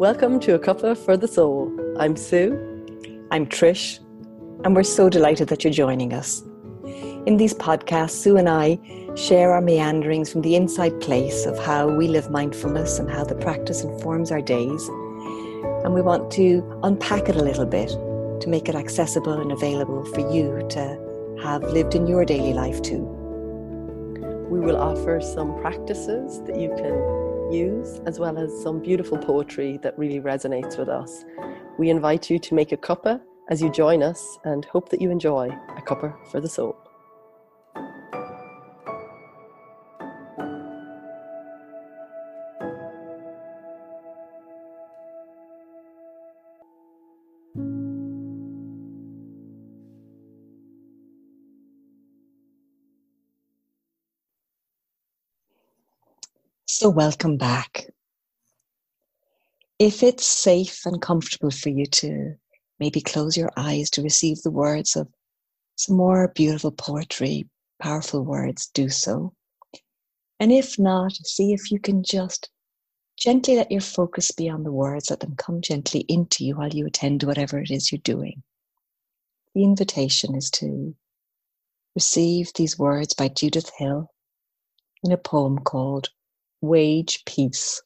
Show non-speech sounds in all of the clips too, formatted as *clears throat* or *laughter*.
Welcome to A Cuppa for the Soul. I'm Sue. I'm Trish, and we're so delighted that you're joining us. In these podcasts, Sue and I share our meanderings from the inside place of how we live mindfulness and how the practice informs our days. And we want to unpack it a little bit to make it accessible and available for you to have lived in your daily life too. We will offer some practices that you can use, as well as some beautiful poetry that really resonates with us. We invite you to make a cuppa as you join us and hope that you enjoy a cuppa for the soul. So, welcome back. If it's safe and comfortable for you to maybe close your eyes to receive the words of some more beautiful poetry, powerful words, do so. And if not, see if you can just gently let your focus be on the words, let them come gently into you while you attend to whatever it is you're doing. The invitation is to receive these words by Judith Hill in a poem called wage peace.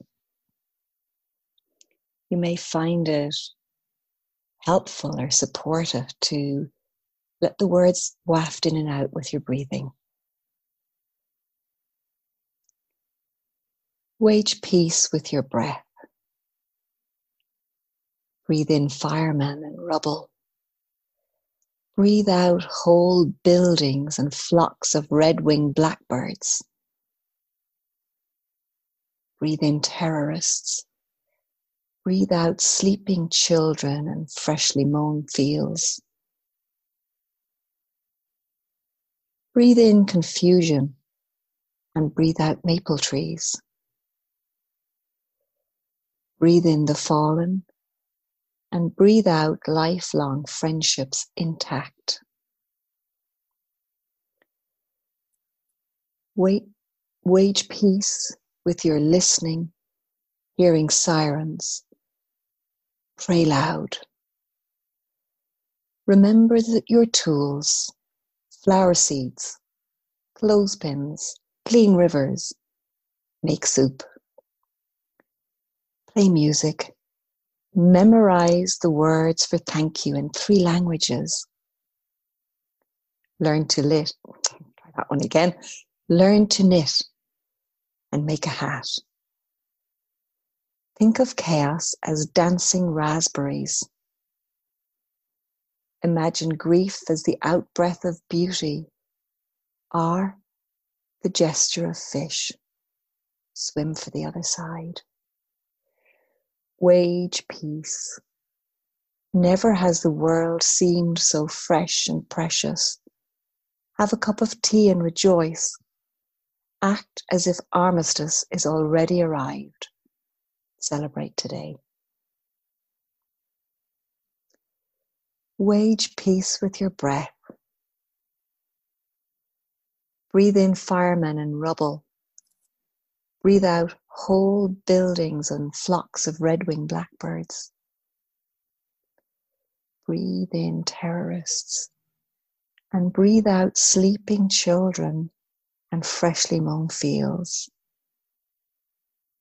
You may find it helpful or supportive to let the words waft in and out with your breathing. Wage peace with your breath. Breathe in firemen and rubble. Breathe out whole buildings and flocks of red winged blackbirds. Breathe in terrorists. Breathe out sleeping children and freshly mown fields. Breathe in confusion and breathe out maple trees. Breathe in the fallen and breathe out lifelong friendships intact. Wait, wage peace with your listening, hearing sirens. Pray loud. Remember that your tools, flower seeds, clothespins, clean rivers, make soup. Play music. Memorize the words for thank you in three languages. Learn to lit. Try that one again. Learn to knit and make a hat. Think of chaos as dancing raspberries. Imagine grief as the outbreath of beauty, or the gesture of fish. Swim for the other side. Wage peace. Never has the world seemed so fresh and precious. Have a cup of tea and rejoice Act as if armistice is already arrived. Celebrate today. Wage peace with your breath. Breathe in firemen and rubble. Breathe out whole buildings and flocks of red winged blackbirds. Breathe in terrorists and breathe out sleeping children and freshly mown fields.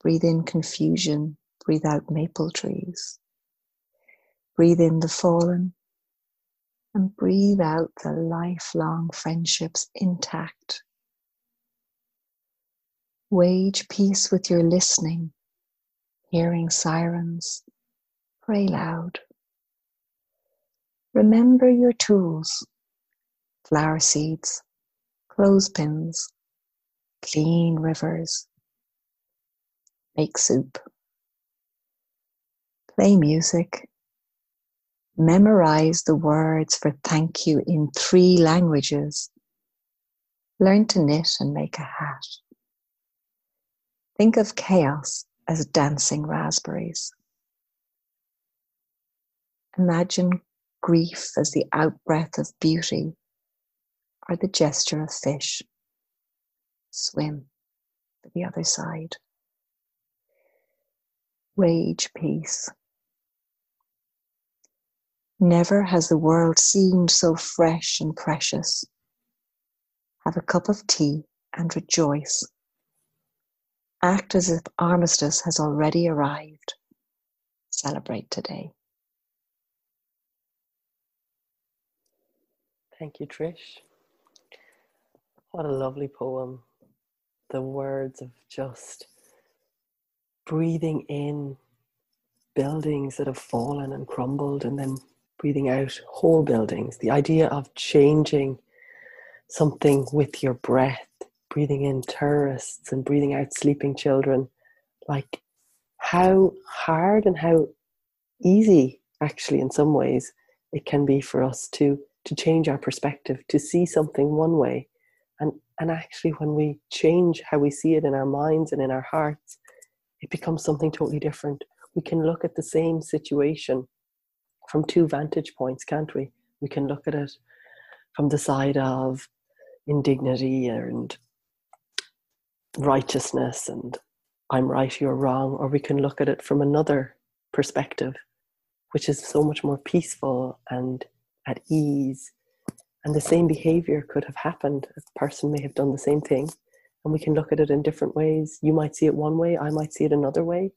Breathe in confusion, breathe out maple trees. Breathe in the fallen and breathe out the lifelong friendships intact. Wage peace with your listening, hearing sirens. Pray loud. Remember your tools, flower seeds, clothespins, clean rivers, make soup, play music, memorize the words for thank you in three languages, learn to knit and make a hat. Think of chaos as dancing raspberries. Imagine grief as the outbreath of beauty or the gesture of fish swim to the other side. wage peace. Never has the world seemed so fresh and precious. Have a cup of tea and rejoice. Act as if armistice has already arrived. Celebrate today. Thank you, Trish. What a lovely poem. The words of just breathing in buildings that have fallen and crumbled and then breathing out whole buildings, the idea of changing something with your breath, breathing in tourists and breathing out sleeping children, like how hard and how easy, actually, in some ways, it can be for us to to change our perspective, to see something one way. And, and actually, when we change how we see it in our minds and in our hearts, it becomes something totally different. We can look at the same situation from two vantage points, can't we? We can look at it from the side of indignity and righteousness and I'm right, you're wrong, or we can look at it from another perspective, which is so much more peaceful and at ease. And the same behavior could have happened. A person may have done the same thing, and we can look at it in different ways. You might see it one way, I might see it another way.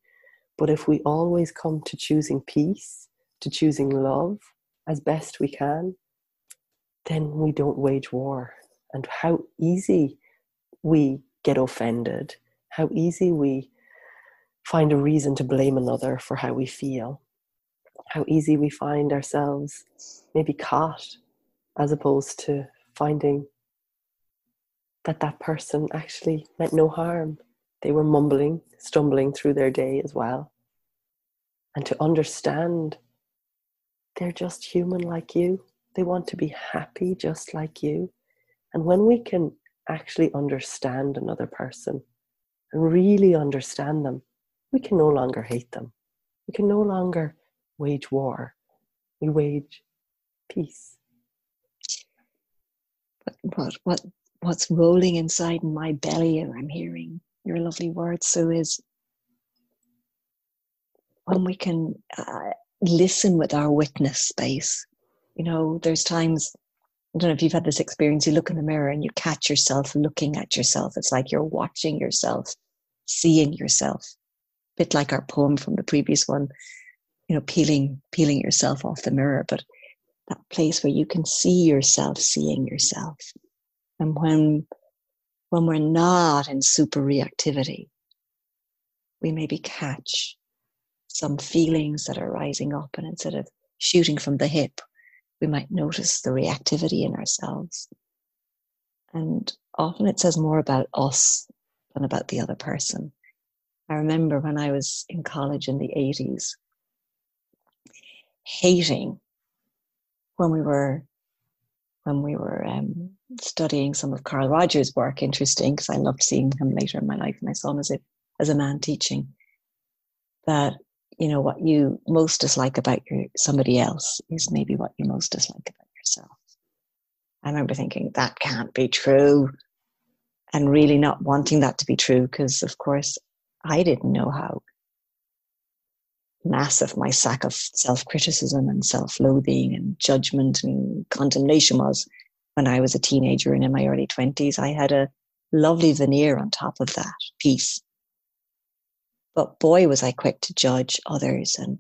But if we always come to choosing peace to choosing love as best we can, then we don't wage war. And how easy we get offended, how easy we find a reason to blame another for how we feel, how easy we find ourselves maybe caught as opposed to finding that that person actually meant no harm. They were mumbling, stumbling through their day as well. And to understand they're just human like you. They want to be happy just like you. And when we can actually understand another person and really understand them, we can no longer hate them. We can no longer wage war. We wage peace. What what what's rolling inside in my belly and I'm hearing your lovely words, Sue, is when we can uh, listen with our witness space. You know, there's times, I don't know if you've had this experience, you look in the mirror and you catch yourself looking at yourself. It's like you're watching yourself, seeing yourself. A bit like our poem from the previous one, you know, peeling, peeling yourself off the mirror, but that place where you can see yourself seeing yourself. And when when we're not in super reactivity, we maybe catch some feelings that are rising up, and instead of shooting from the hip, we might notice the reactivity in ourselves. And often it says more about us than about the other person. I remember when I was in college in the 80s, hating when we were when we were um, studying some of Carl Rogers' work. Interesting because I loved seeing him later in my life, and I saw him as a as a man teaching. That you know what you most dislike about your somebody else is maybe what you most dislike about yourself i remember thinking that can't be true and really not wanting that to be true because of course i didn't know how massive my sack of self-criticism and self-loathing and judgment and condemnation was when i was a teenager and in my early 20s i had a lovely veneer on top of that peace but boy, was I quick to judge others. And,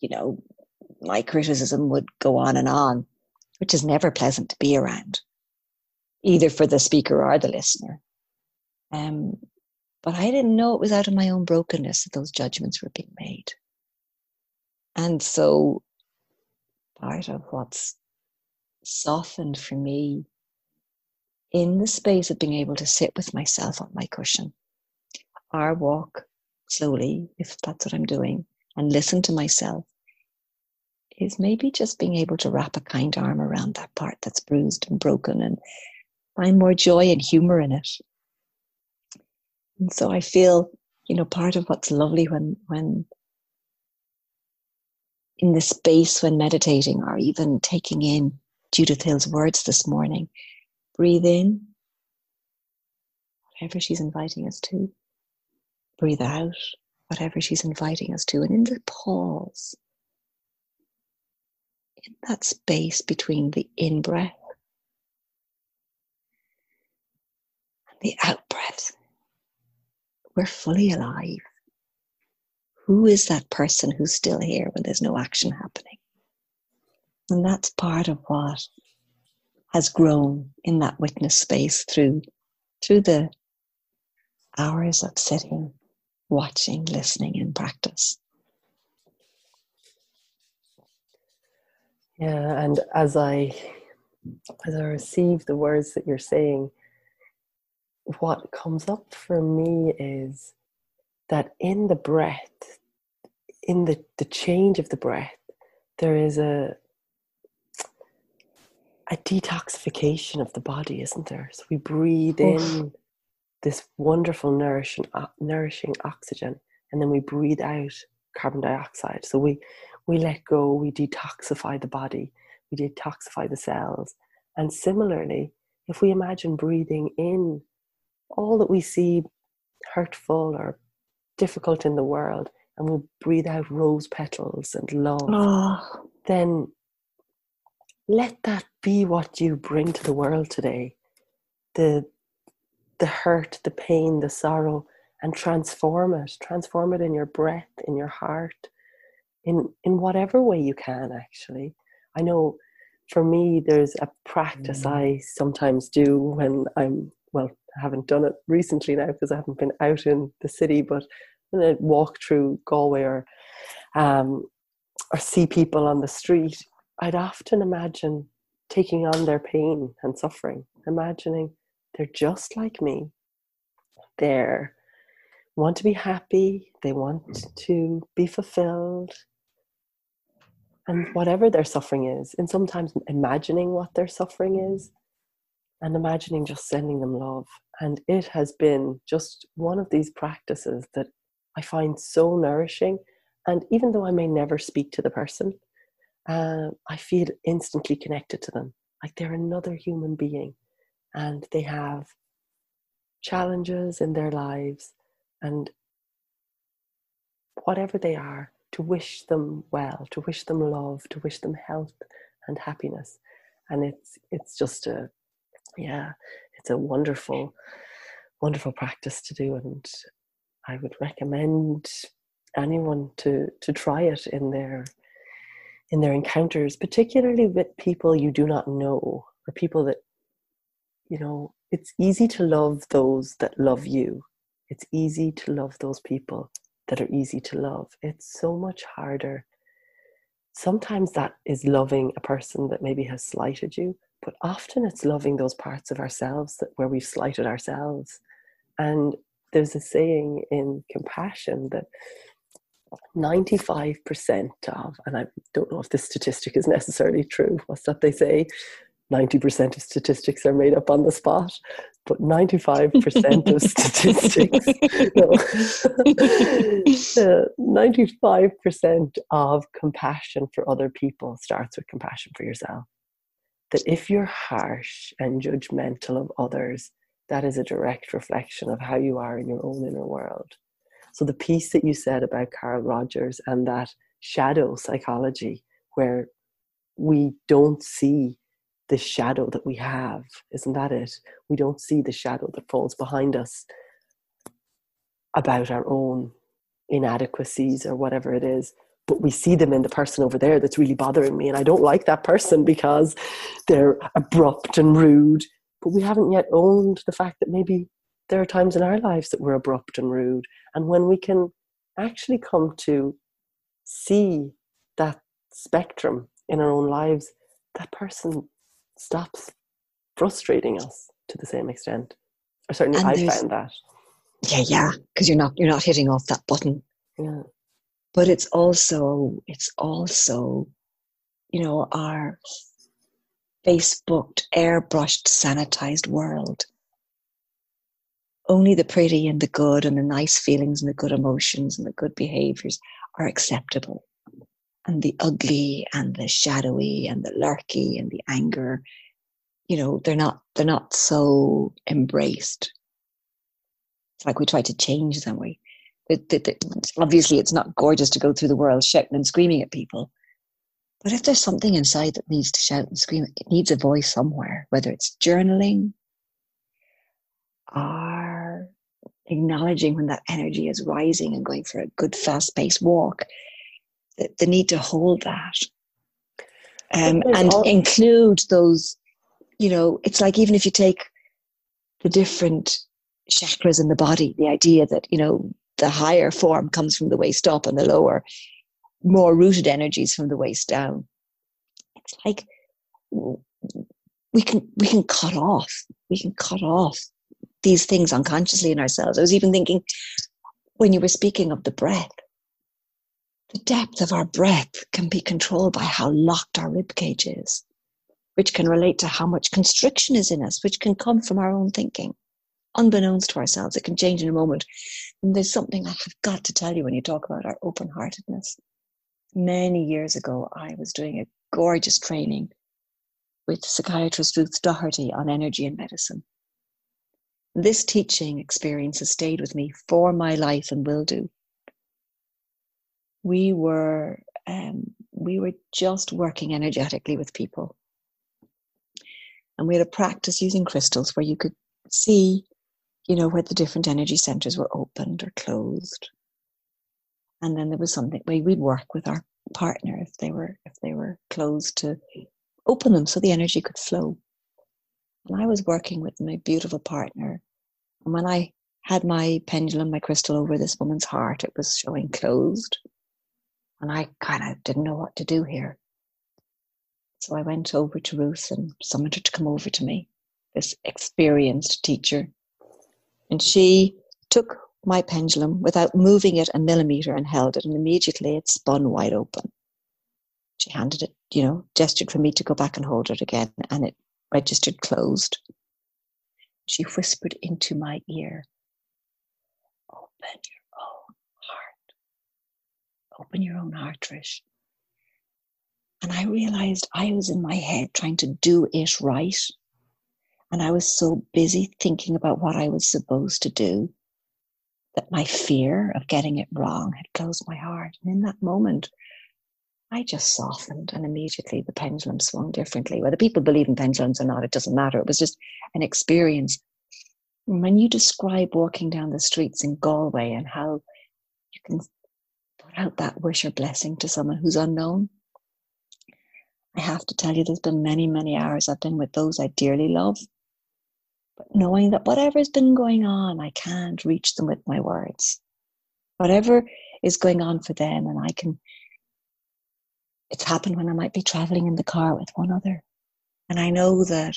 you know, my criticism would go on and on, which is never pleasant to be around, either for the speaker or the listener. Um, but I didn't know it was out of my own brokenness that those judgments were being made. And so part of what's softened for me in the space of being able to sit with myself on my cushion or walk slowly, if that's what I'm doing, and listen to myself, is maybe just being able to wrap a kind arm around that part that's bruised and broken and find more joy and humor in it. And so I feel, you know, part of what's lovely when when in the space when meditating or even taking in Judith Hill's words this morning, breathe in, whatever she's inviting us to, breathe out whatever she's inviting us to. And in the pause, in that space between the in breath and the out breath, we're fully alive. Who is that person who's still here when there's no action happening? And that's part of what has grown in that witness space through through the hours of sitting, watching, listening and practice. Yeah, and as I as I receive the words that you're saying, what comes up for me is that in the breath, in the, the change of the breath, there is a a detoxification of the body, isn't there? So we breathe in this wonderful nourishing uh, nourishing oxygen, and then we breathe out carbon dioxide. So we we let go, we detoxify the body, we detoxify the cells. And similarly, if we imagine breathing in all that we see hurtful or difficult in the world, and we breathe out rose petals and love, oh. then let that be what you bring to the world today. The the hurt, the pain, the sorrow, and transform it. Transform it in your breath, in your heart, in in whatever way you can actually i know for me there's a practice mm. i sometimes do when i'm well i haven't done it recently now because i haven't been out in the city but when i walk through galway or um, or see people on the street i'd often imagine taking on their pain and suffering imagining they're just like me. They're want to be happy they want to be fulfilled and whatever their suffering is, and sometimes imagining what their suffering is, and imagining just sending them love. And it has been just one of these practices that I find so nourishing. And even though I may never speak to the person, uh, I feel instantly connected to them. Like they're another human being and they have challenges in their lives. And whatever they are, to wish them well, to wish them love, to wish them health and happiness. And it's it's just a yeah, it's a wonderful, wonderful practice to do and I would recommend anyone to to try it in their in their encounters, particularly with people you do not know or people that you know, it's easy to love those that love you. It's easy to love those people that are easy to love. It's so much harder. Sometimes that is loving a person that maybe has slighted you, but often it's loving those parts of ourselves that where we've slighted ourselves. And there's a saying in compassion that 95% of, and I don't know if this statistic is necessarily true, what's that they say? 90% of statistics are made up on the spot, but 95% of *laughs* statistics, *laughs* no, uh, 95% of compassion for other people starts with compassion for yourself. That if you're harsh and judgmental of others, that is a direct reflection of how you are in your own inner world. So, the piece that you said about Carl Rogers and that shadow psychology, where we don't see the shadow that we have. Isn't that it? We don't see the shadow that falls behind us about our own inadequacies or whatever it is. But we see them in the person over there that's really bothering me. And I don't like that person because they're abrupt and rude. But we haven't yet owned the fact that maybe there are times in our lives that we're abrupt and rude. And when we can actually come to see that spectrum in our own lives, that person stops frustrating us to the same extent. Or certainly I found that. Yeah, yeah, because you're not you're not hitting off that button. Yeah. But it's also it's also, you know, our Facebooked, airbrushed, sanitized world. Only the pretty and the good and the nice feelings and the good emotions and the good behaviors are acceptable. And the ugly and the shadowy and the lurky and the anger you know they're not they're not so embraced. It's like we try to change them we It, it, it, obviously, it's not gorgeous to go through the world shouting and screaming at people. But if there's something inside that needs to shout and scream, it needs a voice somewhere, whether it's journaling or acknowledging when that energy is rising and going for a good fast paced walk, the, the, need to hold that um, and all- include those, you know, it's like even if you take the different chakras in the body, the idea that, you know, the higher form comes from the waist up and the lower more rooted energies from the waist down. It's like we can we can cut off. We can cut off these things unconsciously in ourselves. I was even thinking when you were speaking of the breath, the depth of our breath can be controlled by how locked our rib cage is, which can relate to how much constriction is in us, which can come from our own thinking. Unbeknownst to ourselves, it can change in a moment. And there's something I have got to tell you when you talk about our open heartedness many years ago, I was doing a gorgeous training with psychiatrist Ruth Doherty on energy and medicine. This teaching experience has stayed with me for my life and will do. We were um, we were just working energetically with people, and we had a practice using crystals where you could see, you know, where the different energy centers were opened or closed, and then there was something where we'd work with our partner if they were if they were closed to open them so the energy could flow. And i was working with my beautiful partner. And when i had my pendulum my crystal over this woman's heart it was showing closed. And i kind of didn't know what to do here. So i went over to ruth and summoned her to come over to me this experienced teacher and she took my pendulum without moving it a millimeter and held it, and immediately it spun wide open. She handed it, you know, gestured for me to go back and hold it again, and it registered closed. She whispered into my ear, Open your own heart. Open your own heart, Trish. And I realized I was in my head trying to do it right. And I was so busy thinking about what I was supposed to do that my fear of getting it wrong had closed my heart. And in that moment, I just softened and immediately the pendulum swung differently. Whether people believe in pendulums or not, it doesn't matter. It was just an experience. When you describe walking down the streets in Galway and how you can put out that wish or blessing to someone who's unknown, I have to tell you, there's been many, many hours I've been with those I dearly love but knowing that whatever's been going on, I can't reach them with my words. Whatever is going on for them, and I can. It's happened when I might be traveling in the car with one other. And I know that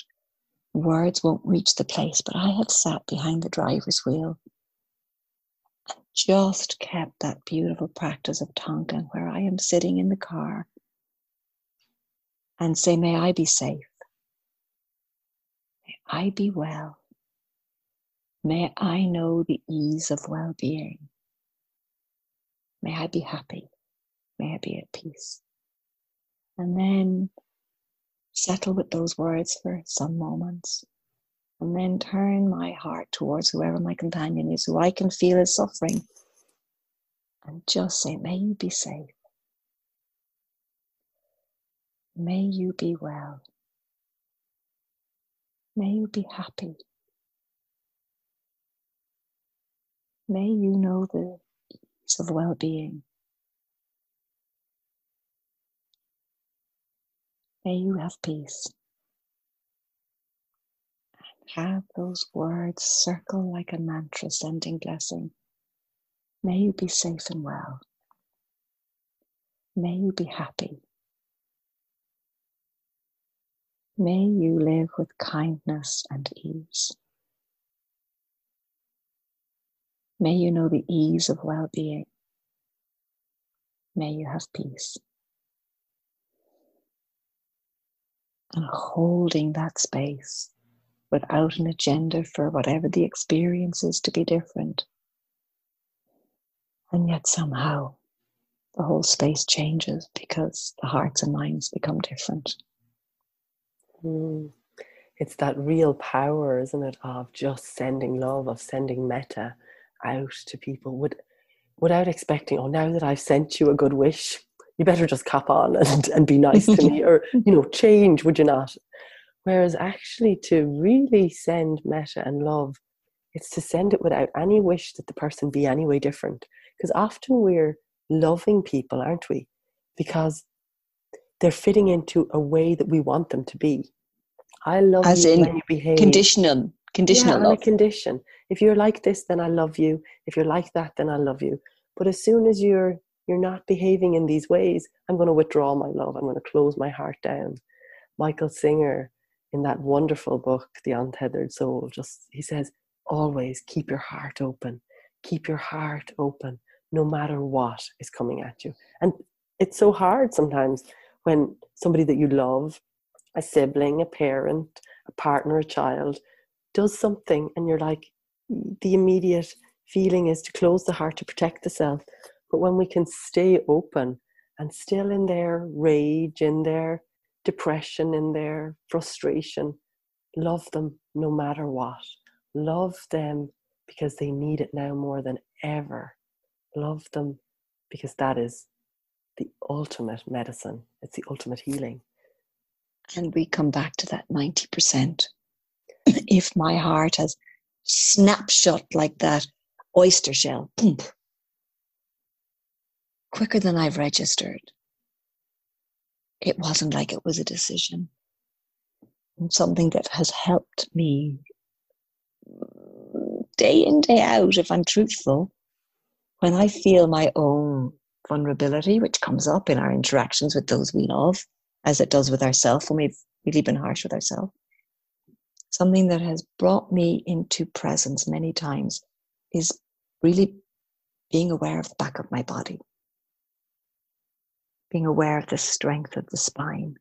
words won't reach the place, but I have sat behind the driver's wheel and just kept that beautiful practice of Tonglen where I am sitting in the car and say, May I be safe. I be well. May I know the ease of well being. May I be happy. May I be at peace. And then settle with those words for some moments. And then turn my heart towards whoever my companion is, who I can feel is suffering. And just say, May you be safe. May you be well. May you be happy. May you know the ease of well being. May you have peace. And have those words circle like a mantra, sending blessing. May you be safe and well. May you be happy. May you live with kindness and ease. May you know the ease of well being. May you have peace. And holding that space without an agenda for whatever the experience is to be different. And yet somehow the whole space changes because the hearts and minds become different. Mm. It's that real power, isn't it, of just sending love, of sending metta out to people. Would without expecting, oh, now that I've sent you a good wish, you better just cap on *laughs* and, and be nice to me *laughs* or, you know, change, would you not? Whereas actually to really send metta and love, it's to send it without any wish that the person be any way different. Because often we're loving people, aren't we? Because they're fitting into a way that we want them to be. I love As you in you behave. Conditional, conditional yeah, love. a condition. If you're like this, then I love you. If you're like that, then I love you. But as soon as you're you're not behaving in these ways, I'm going to withdraw my love. I'm going to close my heart down. Michael Singer, in that wonderful book, The Untethered Soul, just he says, always keep your heart open. Keep your heart open, no matter what is coming at you. And it's so hard sometimes when somebody that you love, a sibling, a parent, a partner, a child, does something and you're like, the immediate feeling is to close the heart to protect the self. But when we can stay open and still in their rage, in their depression, in their frustration, love them no matter what. Love them because they need it now more than ever. Love them because that is the ultimate medicine, it's the ultimate healing. And we come back to that 90%. *clears throat* if my heart has snapshot like that oyster shell, boom, quicker than I've registered. It wasn't like it was a decision. And something that has helped me day in, day out, if I'm truthful, when I feel my own vulnerability, which comes up in our interactions with those we love, as it does with ourselves when we've really been harsh with ourselves. Something that has brought me into presence many times is really being aware of the back of my body being aware of the strength of the spine,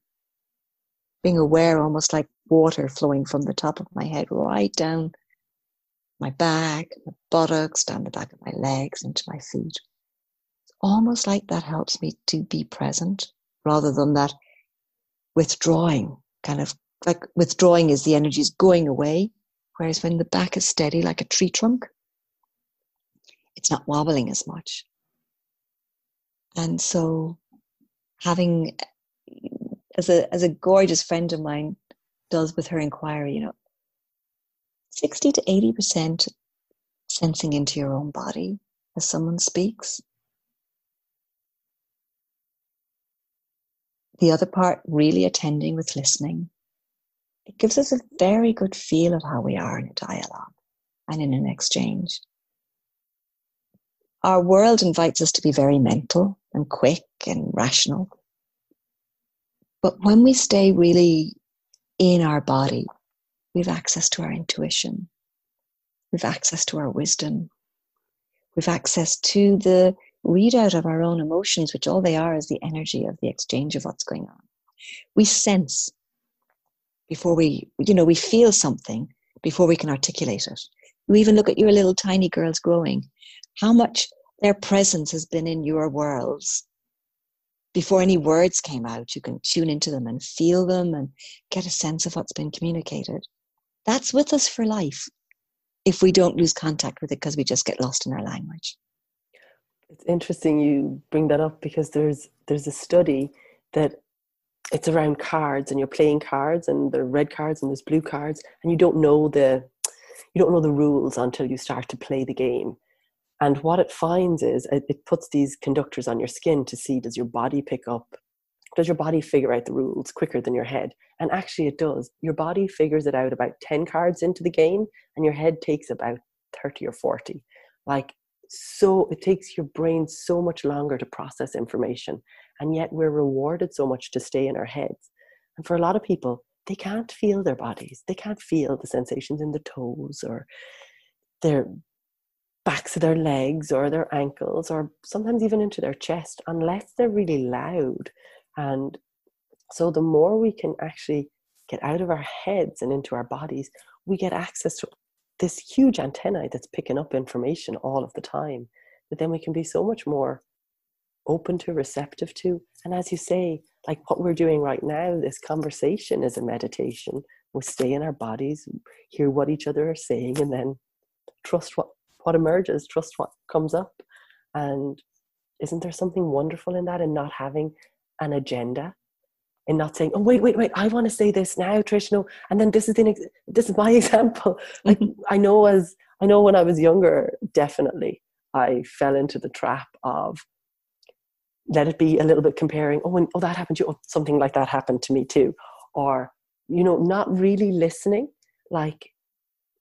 being aware almost like water flowing from the top of my head right down my back, my buttocks, down the back of my legs, into my feet. Almost like that helps me to be present rather than that withdrawing kind of like withdrawing is the energy is going away, whereas when the back is steady like a tree trunk, it's not wobbling as much. And so having as a as a gorgeous friend of mine does with her inquiry, you know, 60 to 80% sensing into your own body as someone speaks. The other part, really attending with listening. It gives us a very good feel of how we are in a dialogue and in an exchange. Our world invites us to be very mental and quick and rational. But when we stay really in our body, we've access to our intuition, we've access to our wisdom, we've access to the readout of our own emotions, which all they are is the energy of the exchange of what's going on. We sense before we, you know, we feel something before we can articulate it. You even look at your little tiny girls growing, how much their presence has been in your worlds before any words came out. You can tune into them and feel them and get a sense of what's been communicated. That's with us for life if we don't lose contact with it because we just get lost in our language. It's interesting you bring that up because there's there's a study that it's around cards and you're playing cards and there are red cards and there's blue cards and you don't know the you don't know the rules until you start to play the game and what it finds is it, it puts these conductors on your skin to see does your body pick up, does your body figure out the rules quicker than your head? And actually, it does. Your body figures it out about 10 cards into the game, and your head takes about 30 or 40. Like, so it takes your brain so much longer to process information. And yet, we're rewarded so much to stay in our heads. And for a lot of people, they can't feel their bodies. They can't feel the sensations in the toes or their backs of their legs or their ankles or sometimes even into their chest unless they're really loud and so the more we can actually get out of our heads and into our bodies we get access to this huge antennae that's picking up information all of the time that then we can be so much more open to receptive to. And as you say like what we're doing right now this conversation is a meditation. We stay in our bodies hear what each other are saying and then trust what what emerges, trust what comes up. And isn't there something wonderful in that and not having an agenda and not saying, oh, wait, wait, wait, I want to say this now, Trish, no. And then this is, the, this is my *laughs* example. Like, mm-hmm. I know as, I know when I was younger, definitely I fell into the trap of let it be a little bit comparing, oh, and, oh, that happened to you, oh, something like that happened to me too. Or, you know, not really listening, like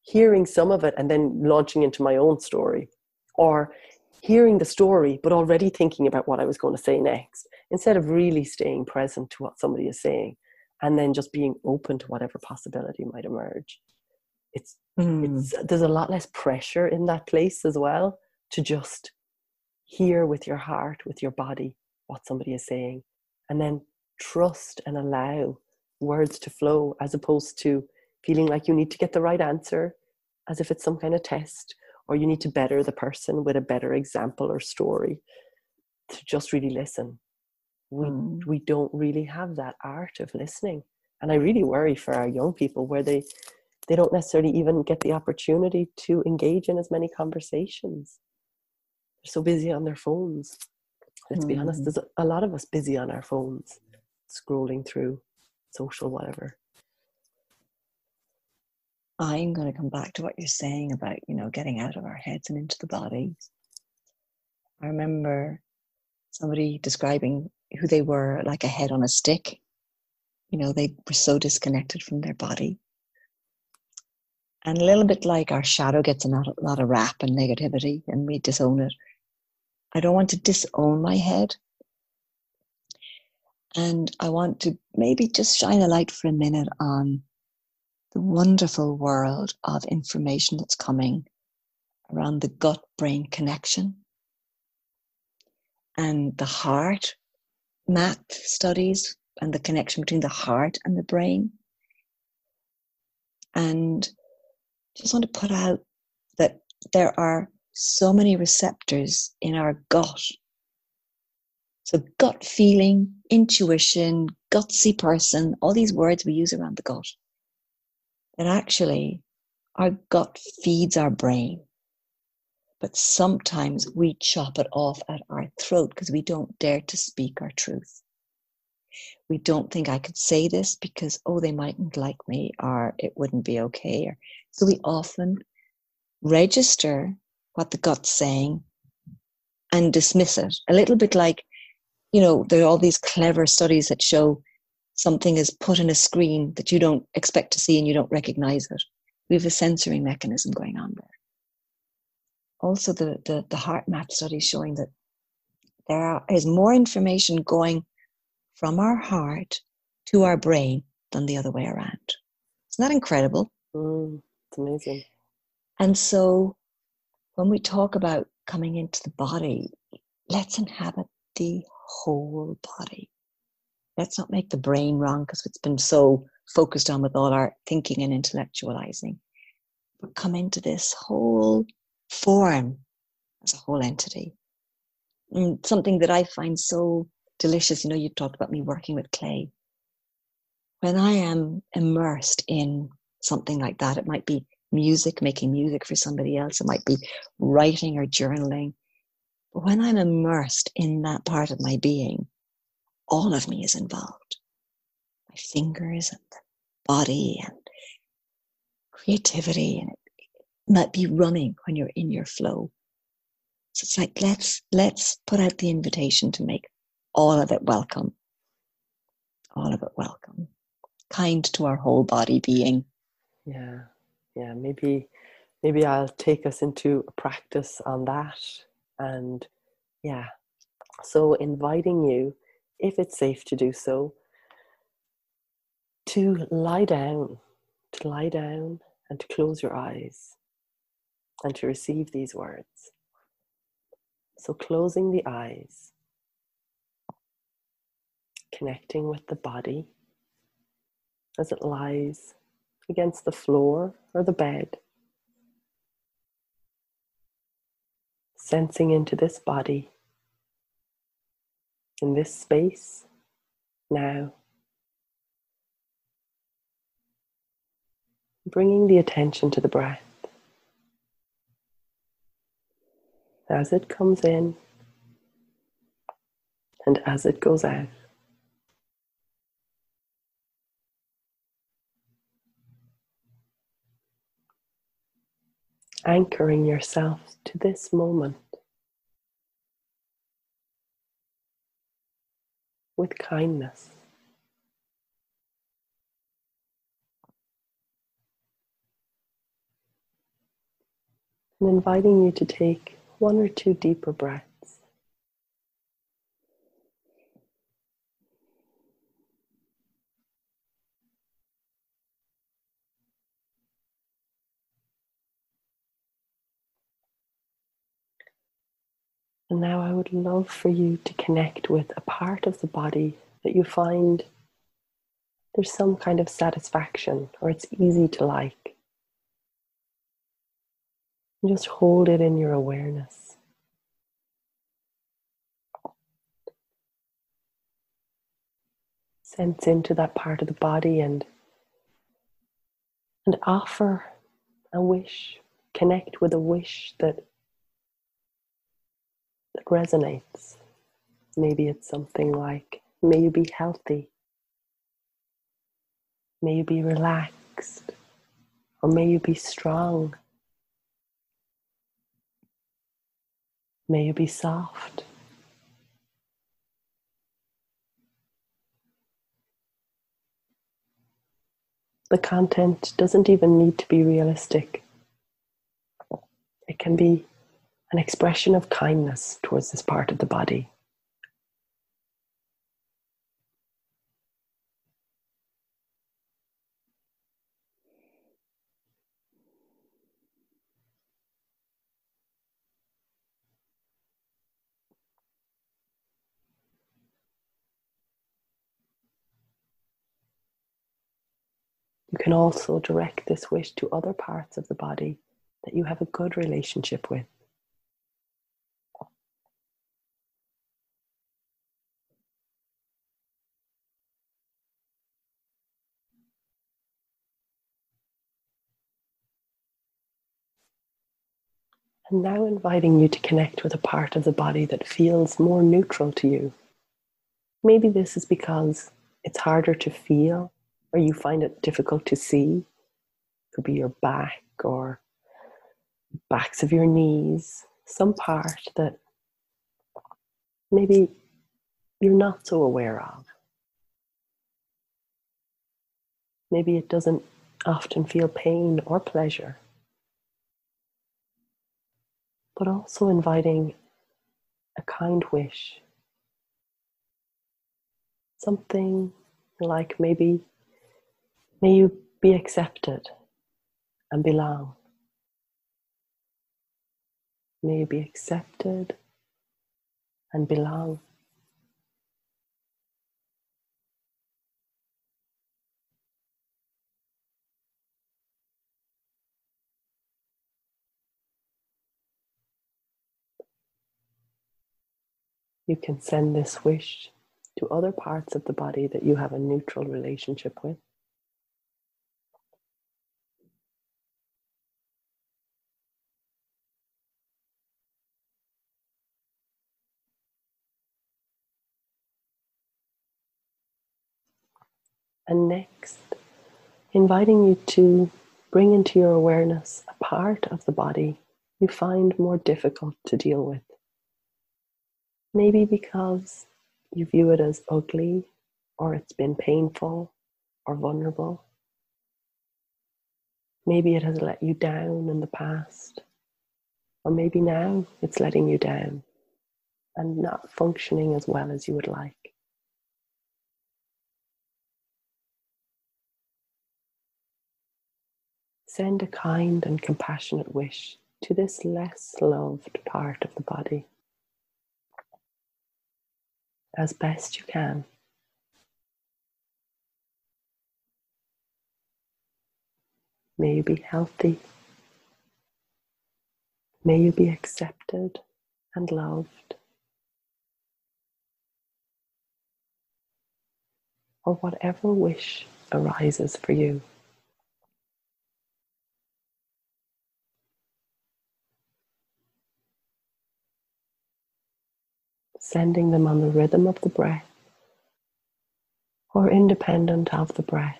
hearing some of it and then launching into my own story. Or hearing the story, but already thinking about what I was going to say next, instead of really staying present to what somebody is saying and then just being open to whatever possibility might emerge. It's, mm. it's there's a lot less pressure in that place as well to just hear with your heart, with your body, what somebody is saying, and then trust and allow words to flow as opposed to feeling like you need to get the right answer as if it's some kind of test or you need to better the person with a better example or story to just really listen we mm. we don't really have that art of listening and i really worry for our young people where they they don't necessarily even get the opportunity to engage in as many conversations they're so busy on their phones let's mm. be honest mm. there's a lot of us busy on our phones scrolling through social whatever I'm going to come back to what you're saying about, you know, getting out of our heads and into the body. I remember somebody describing who they were like a head on a stick. You know, they were so disconnected from their body. And a little bit like our shadow gets a lot, of rap and negativity and we disown it. I don't want to disown my head. And I want to maybe just shine a light for a minute on the wonderful world of information that's coming around the gut brain connection and the heart map studies and the connection between the heart and the brain. And just want to put out that there are so many receptors in our gut. So, gut feeling, intuition, gutsy person, all these words we use around the gut that actually our gut feeds our brain. But sometimes we chop it off at our throat because we don't dare to speak our truth. We don't think I could say this because, oh, they mightn't like me or it wouldn't be okay. So we often register what the gut's saying and dismiss it. A little bit like, you know, there are all these clever studies that show something is put in a screen that you don't expect to see and you don't recognize it. We have a censoring mechanism going on there. Also, the, the, the HeartMath study showing that there is more information going from our heart to our brain than the other way around. Isn't that incredible? Mm, it's amazing. And so, when we talk about coming into the body, let's inhabit the whole body let's not make the brain wrong because it's been so focused on with all our thinking and intellectualizing. But come into this whole form as a whole entity. And something that I find so delicious, you know, you talked about me working with clay. When I am immersed in something like that, it might be music, making music for somebody else, it might be writing or journaling. But when I'm immersed in that part of my being, all of me is involved. My fingers and the body and creativity and it might be running when you're in your flow. So it's like let's let's put out the invitation to make all of it welcome. All of it welcome. Kind to our whole body being. Yeah yeah maybe maybe i'll take us into a practice on that. And yeah so inviting you if it's safe to do so, to lie down, to lie down and to close your eyes and to receive these words. So, closing the eyes, connecting with the body as it lies against the floor or the bed, sensing into this body in this space now. Bringing the attention to the breath as it comes in and as it goes out. Anchoring yourself to this moment with kindness. And inviting you to take one or two deeper breaths. And now I would love for you to connect with a part of the body that you find there's some kind of satisfaction or it's easy to like. And just hold it in your awareness. Sense into that part of the body and and offer a wish, connect with a wish that that resonates. Maybe it's something like, may you be healthy, may you be relaxed, or may you be strong, may you be soft. The content doesn't even need to be realistic. It can be an expression of kindness towards this part of the body. You can also direct this wish to other parts of the body that you have a good relationship with. And now inviting you to connect with a part of the body that feels more neutral to you. Maybe this is because it's harder to feel or you find it difficult to see. It could be your back or backs of your knees, some part that maybe you're not so aware of. Maybe it doesn't often feel pain or pleasure but also inviting a kind wish. Something like maybe, may you be accepted and belong. May you be accepted and belong. You can send this wish to other parts of the body that you have a neutral relationship with. And next, inviting you to bring into your awareness a part of the body you find more difficult to deal with. Maybe because you view it as ugly, or it's been painful or vulnerable. Maybe it has let you down in the past, or maybe now it's letting you down and not functioning as well as you would like. Send a kind and compassionate wish to this less loved part of the body as best you can. May you be healthy. May you be accepted and loved. Or whatever wish arises for you. Sending them on the rhythm of the breath or independent of the breath.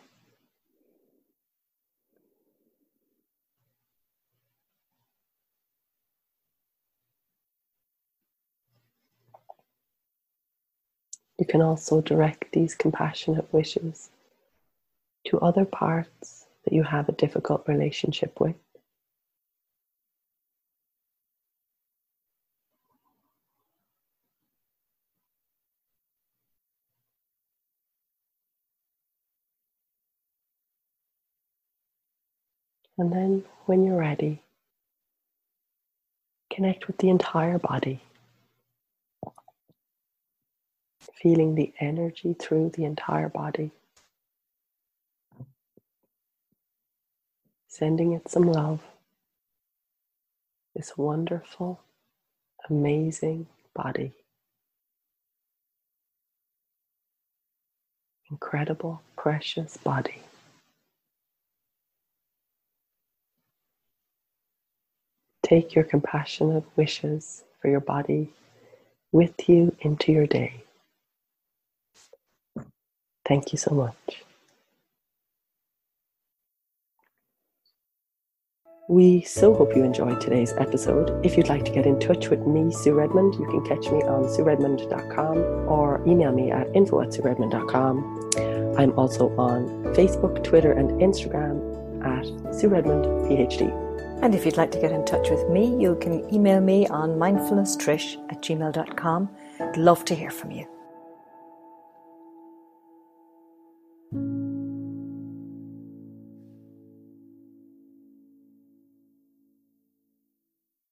You can also direct these compassionate wishes to other parts that you have a difficult relationship with. And then, when you're ready, connect with the entire body. feeling the energy through the entire body. Sending it some love. This wonderful, amazing body. Incredible, precious body. Take your compassionate wishes for your body with you into your day. Thank you so much. We so hope you enjoyed today's episode. If you'd like to get in touch with me, Sue Redmond, you can catch me on sueredmond.com or email me at info at sueredmond.com. I'm also on Facebook, Twitter, and Instagram at Sue Redmond, PhD. And if you'd like to get in touch with me, you can email me on mindfulnesstrish at gmail.com. I'd love to hear from you.